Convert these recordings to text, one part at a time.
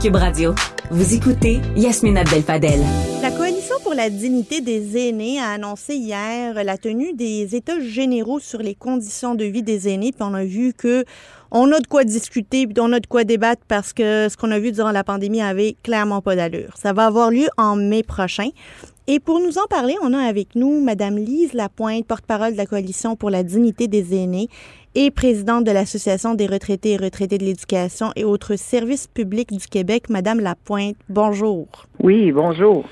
Cube. Vous écoutez Yasmine Abdel-Fadel. La Coalition pour la dignité des aînés a annoncé hier la tenue des états généraux sur les conditions de vie des aînés. On a vu que on a de quoi discuter, puis on a de quoi débattre parce que ce qu'on a vu durant la pandémie avait clairement pas d'allure. Ça va avoir lieu en mai prochain. Et pour nous en parler, on a avec nous Madame Lise Lapointe, porte-parole de la Coalition pour la dignité des aînés et présidente de l'Association des retraités et retraités de l'éducation et autres services publics du Québec. Madame Lapointe, bonjour. Oui, bonjour.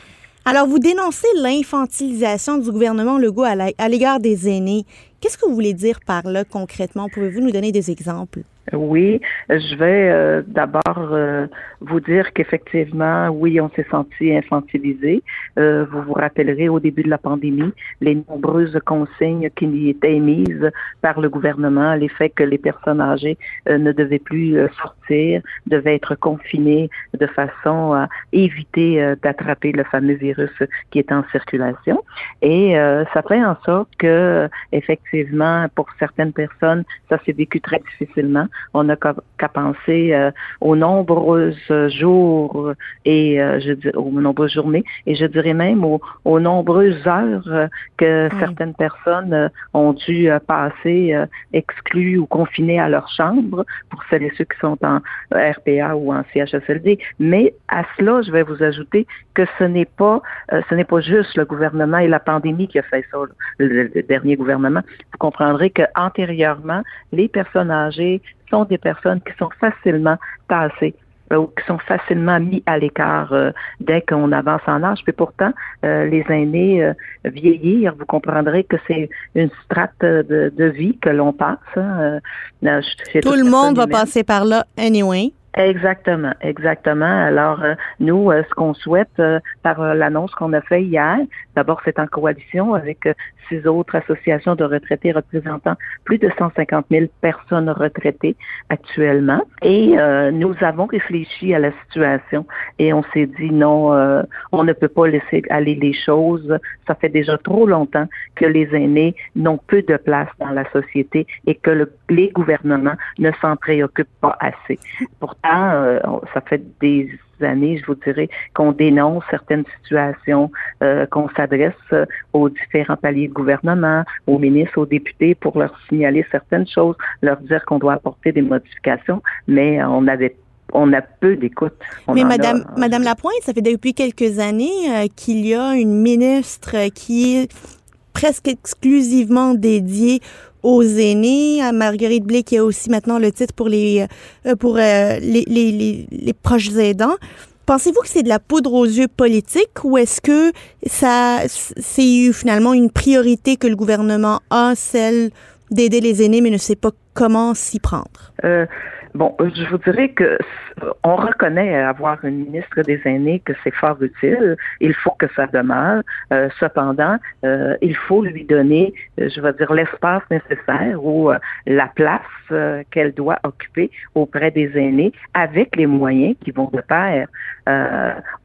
Alors, vous dénoncez l'infantilisation du gouvernement Legault à l'égard des aînés. Qu'est-ce que vous voulez dire par là concrètement? Pouvez-vous nous donner des exemples? Oui, je vais euh, d'abord euh, vous dire qu'effectivement, oui, on s'est senti infantilisé. Euh, vous vous rappellerez au début de la pandémie les nombreuses consignes qui y étaient émises par le gouvernement, l'effet que les personnes âgées ne devaient plus sortir, devaient être confinées de façon à éviter d'attraper le fameux virus qui est en circulation. Et ça fait en sorte que, effectivement, pour certaines personnes, ça s'est vécu très difficilement on n'a qu'à penser euh, aux nombreux jours et euh, je dis, aux nombreuses journées et je dirais même aux, nombreuses heures euh, que certaines personnes ont dû passer exclues ou confinées à leur chambre pour celles et ceux qui sont en RPA ou en CHSLD. Mais à cela, je vais vous ajouter que ce n'est pas ce n'est pas juste le gouvernement et la pandémie qui a fait ça, le, le dernier gouvernement. Vous comprendrez que antérieurement, les personnes âgées sont des personnes qui sont facilement tassées euh, ou qui sont facilement mis à l'écart euh, dès qu'on avance en âge. Puis pourtant, euh, les aînés vieillir, vous comprendrez que c'est une strate de, vie que l'on passe. Hein. Tout le monde va passer par là anyway. Exactement, exactement. Alors, nous, ce qu'on souhaite par l'annonce qu'on a fait hier, d'abord, c'est en coalition avec six autres associations de retraités représentant plus de 150 000 personnes retraitées actuellement. Et euh, nous avons réfléchi à la situation et on s'est dit non, euh, on ne peut pas laisser aller les choses. Ça fait déjà trop longtemps que les aînés n'ont peu de place dans la société et que le, les gouvernements ne s'en préoccupent pas assez. Euh, ça fait des années, je vous dirais, qu'on dénonce certaines situations, euh, qu'on s'adresse euh, aux différents paliers de gouvernement, aux ministres, aux députés pour leur signaler certaines choses, leur dire qu'on doit apporter des modifications, mais on avait on a peu d'écoute. Mais Madame, Madame Lapointe, ça fait depuis quelques années euh, qu'il y a une ministre qui est presque exclusivement dédiée aux aînés. À Marguerite Blé, qui a aussi maintenant le titre pour les, euh, pour, euh, les, les, les, proches aidants. Pensez-vous que c'est de la poudre aux yeux politique ou est-ce que ça c'est finalement une priorité que le gouvernement a, celle d'aider les aînés, mais ne sait pas comment s'y prendre? Euh, Bon, euh, je vous dirais que on reconnaît avoir une ministre des aînés que c'est fort utile. Il faut que ça demeure. Euh, cependant, euh, il faut lui donner, je vais dire, l'espace nécessaire ou la place qu'elle doit occuper auprès des aînés avec les moyens qui vont de pair.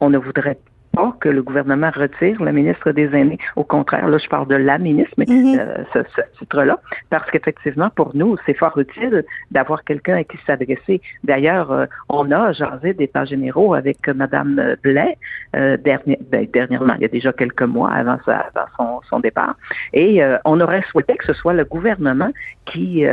on ne voudrait pas que le gouvernement retire le ministre des Aînés. Au contraire, là, je parle de la ministre, mais mhm. euh, ce, titre-là, parce qu'effectivement, pour nous, c'est fort utile d'avoir quelqu'un à qui s'adresser. D'ailleurs, euh, on a jasé d'états généraux avec Mme Blais euh, ben, dernièrement, il y a déjà quelques mois avant, son, son, départ, et on aurait souhaité que ce soit le gouvernement qui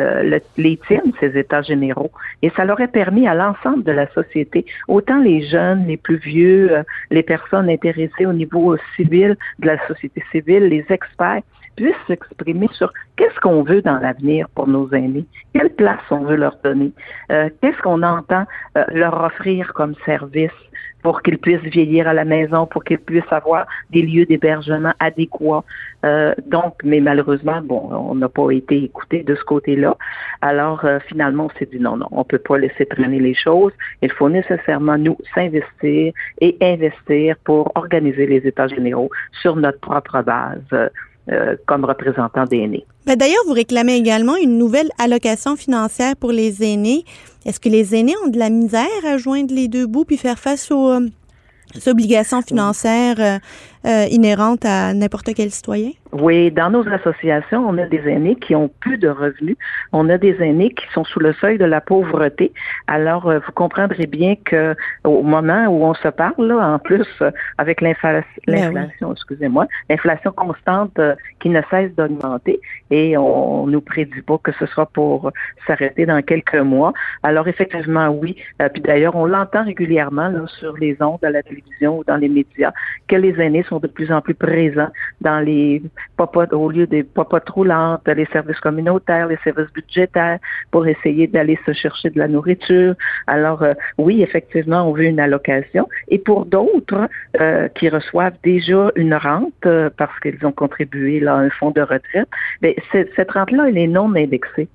les tienne, ces états généraux, et ça l'aurait permis à l'ensemble de la société, autant les jeunes, les plus vieux, les personnes intéressés au niveau civil, de la société civile, les experts puissent s'exprimer sur qu'est-ce qu'on veut dans l'avenir pour nos aînés, quelle place on veut leur donner, euh, qu'est-ce qu'on entend euh, leur offrir comme service pour qu'ils puissent vieillir à la maison, pour qu'ils puissent avoir des lieux d'hébergement adéquats. Euh, donc, mais malheureusement, bon, on n'a pas été écouté de ce côté-là. Alors, finalement, on s'est dit non, non, on peut pas laisser traîner les choses. Il faut nécessairement nous s'investir et investir pour organiser les États généraux sur notre propre base euh, comme représentant des aînés. Ben, d'ailleurs, vous réclamez également une nouvelle allocation financière pour les aînés. Est-ce que les aînés ont de la misère à joindre les deux bouts puis faire face aux, euh, obligations financières inhérente à n'importe quel citoyen? Oui, dans nos associations, on a des aînés qui ont plus de revenus. On a des aînés qui sont sous le seuil de la pauvreté. Alors, euh, vous comprendrez bien que au moment où on se parle, là, en plus, euh, avec ben l'inflation, excusez-moi, l'inflation constante euh, qui ne cesse d'augmenter, et on, nous prédit pas que ce sera pour s'arrêter dans quelques mois. Alors, effectivement, oui. puis d'ailleurs, on l'entend régulièrement là, sur les ondes, à la télévision ou dans les médias, que les aînés sont de plus en plus présents dans les au lieu des popotes roulantes, les services communautaires, les services budgétaires, pour essayer d'aller se chercher de la nourriture. Alors, euh, oui, effectivement, on veut une allocation. Et pour d'autres euh, qui reçoivent déjà une rente euh, parce qu'ils ont contribué là, à un fonds de retraite, mais cette rente-là, elle est non indexée.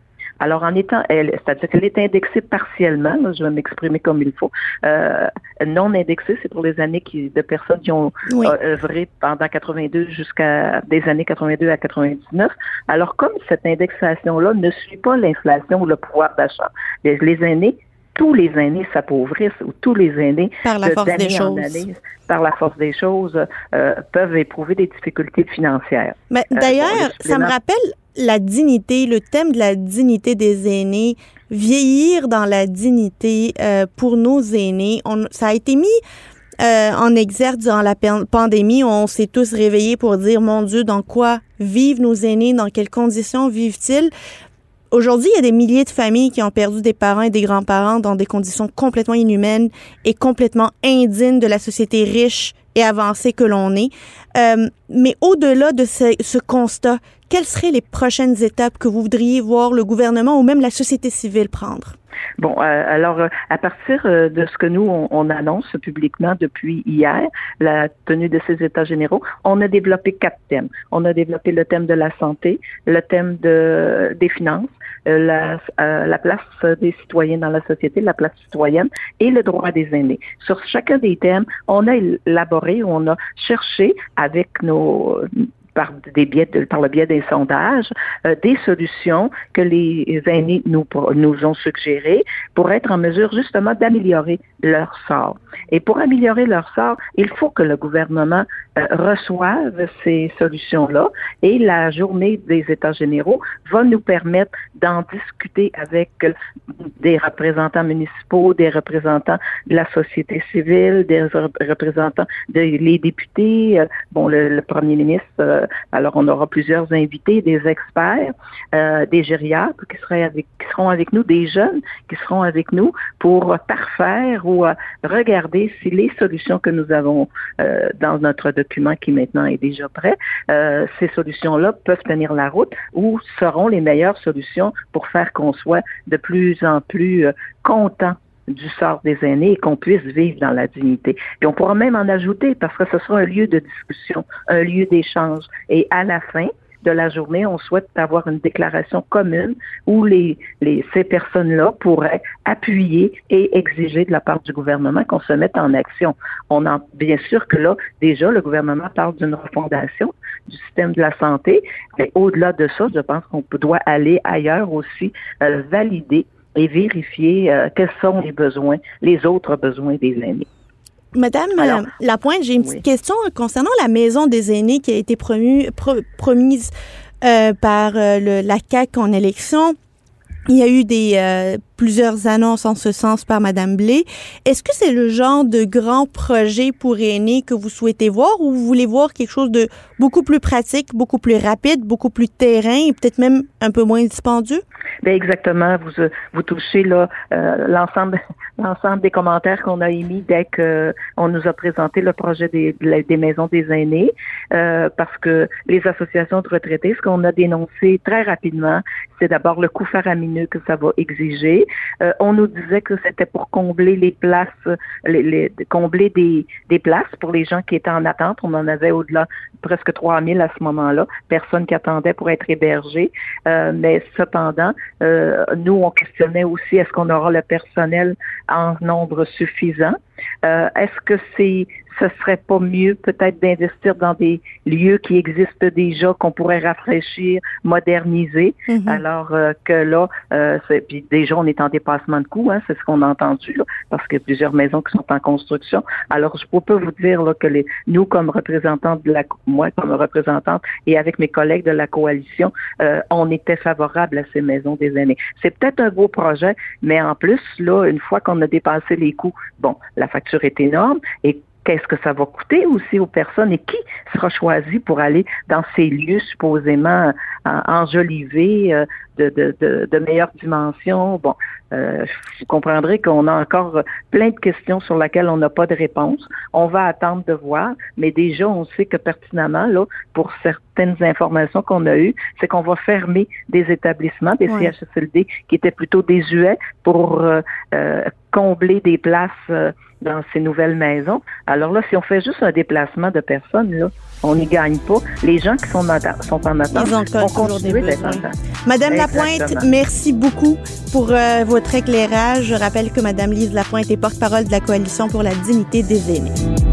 Alors, en étant, c'est-à-dire qu'elle est indexée partiellement, je vais m'exprimer comme il faut. Euh, non indexée, c'est pour les années qui, de personnes qui ont euh, œuvré pendant 82 jusqu'à des années 82 à 99. Alors, comme cette indexation-là ne suit pas l'inflation ou le pouvoir d'achat, les, les aînés tous les aînés s'appauvrissent ou tous les aînés par la force des choses. par la force des choses euh, peuvent éprouver des difficultés financières. Mais d'ailleurs, ça me rappelle la dignité, le thème de la dignité des aînés, vieillir dans la dignité euh, pour nos aînés. On, ça a été mis euh, en exergue durant la pandémie. On s'est tous réveillés pour dire, mon Dieu, dans quoi vivent nos aînés, dans quelles conditions vivent-ils? Aujourd'hui, il y a des milliers de familles qui ont perdu des parents et des grands-parents dans des conditions complètement inhumaines et complètement indignes de la société riche et avancée que l'on est. Euh, mais au-delà de ce, ce, constat, quelles seraient les prochaines étapes que vous voudriez voir le gouvernement ou même la société civile prendre? Bon, euh, alors euh, à partir euh, de ce que nous on, annonce publiquement depuis hier, la tenue de ces États généraux, on a développé quatre thèmes. On a développé le thème de la santé, le thème de des finances, la, la place des citoyens dans la société, la place citoyenne et le droit des aînés. Sur chacun des thèmes, on a élaboré, on a cherché avec nos par, des biais par le biais des sondages, euh, des solutions que les aînés nous, nous ont suggérées pour être en mesure justement d'améliorer leur sort. Et pour améliorer leur sort, il faut que le gouvernement euh, reçoive ces solutions-là et la journée des États généraux va nous permettre d'en discuter avec des représentants municipaux, des représentants de la société civile, des représentants des députés, euh, bon, le, premier ministre euh, alors, on aura plusieurs invités, des experts, euh, des gériatres qui, qui seront avec nous, des jeunes qui seront avec nous pour parfaire ou euh, regarder si les solutions que nous avons dans notre document qui maintenant est déjà prêt, ces solutions-là peuvent tenir la route ou seront les meilleures solutions pour faire qu'on soit de plus en plus content du sort des aînés et qu'on puisse vivre dans la dignité. Et on pourra même en ajouter parce que ce sera un lieu de discussion, un lieu d'échange. Et à la fin de la journée, on souhaite avoir une déclaration commune où les, les ces personnes-là pourraient appuyer et exiger de la part du gouvernement qu'on se mette en action. On en, bien sûr que là, déjà, le gouvernement parle d'une refondation du système de la santé, mais au-delà de ça, je pense qu'on doit aller ailleurs aussi, euh, valider et vérifier euh, quels sont les besoins, les autres besoins des aînés. Madame euh, Lapointe, j'ai une petite question concernant la maison des aînés qui a été promise euh, par la CAQ en élection. Il y a eu des plusieurs annonces en ce sens par Madame Blé. Est-ce que c'est le genre de grand projet pour aînés que vous souhaitez voir ou vous voulez voir quelque chose de beaucoup plus pratique, beaucoup plus rapide, beaucoup plus terrain et peut-être même un peu moins dispendieux? Bien exactement. Vous euh, vous touchez là euh, l'ensemble l'ensemble des commentaires qu'on a émis dès que on nous a présenté le projet des, des maisons des aînés, euh, parce que les associations de retraités, ce qu'on a dénoncé très rapidement, c'est d'abord le coût faramineux que ça va exiger. on nous disait que c'était pour combler les places, les, les, combler des, des places pour les gens qui étaient en attente. On en avait au-delà presque 3000 à ce moment-là, personnes qui attendaient pour être hébergées. mais cependant, euh, nous, on questionnait aussi est-ce qu'on aura le personnel en nombre suffisant. Est-ce que c'est ce serait pas mieux peut-être d'investir dans des lieux qui existent déjà, qu'on pourrait rafraîchir, moderniser, mhm. alors euh, que là, euh, puis déjà on est en dépassement de coûts, hein, c'est ce qu'on a entendu, là, parce qu'il y a plusieurs maisons qui sont en construction. Alors je peux vous dire là, que les, nous, comme représentants de la, moi comme représentante et avec mes collègues de la coalition, euh, on était favorable à ces maisons des aînés. C'est peut-être un beau projet, mais en plus là, une fois qu'on a dépassé les coûts, bon, la facture est énorme et qu'est-ce que ça va coûter aussi aux personnes et qui sera choisi pour aller dans ces lieux supposément euh, enjolivés euh, de, de, de, de meilleures dimensions. Bon, euh, vous comprendrez qu'on a encore plein de questions sur lesquelles on n'a pas de réponse. On va attendre de voir, mais déjà, on sait que pertinemment, là, pour certaines informations qu'on a eues, c'est qu'on va fermer des établissements, des CHSLD qui étaient plutôt désuets pour combler des places dans ces nouvelles maisons. Alors là, si on fait juste un déplacement de personnes, là, on n'y gagne pas. Les gens qui sont, sont en attente vont continuer d'être en Madame Lapointe, merci beaucoup pour euh, votre éclairage. Je rappelle que Madame Lise Lapointe est porte-parole de la Coalition pour la dignité des aînés.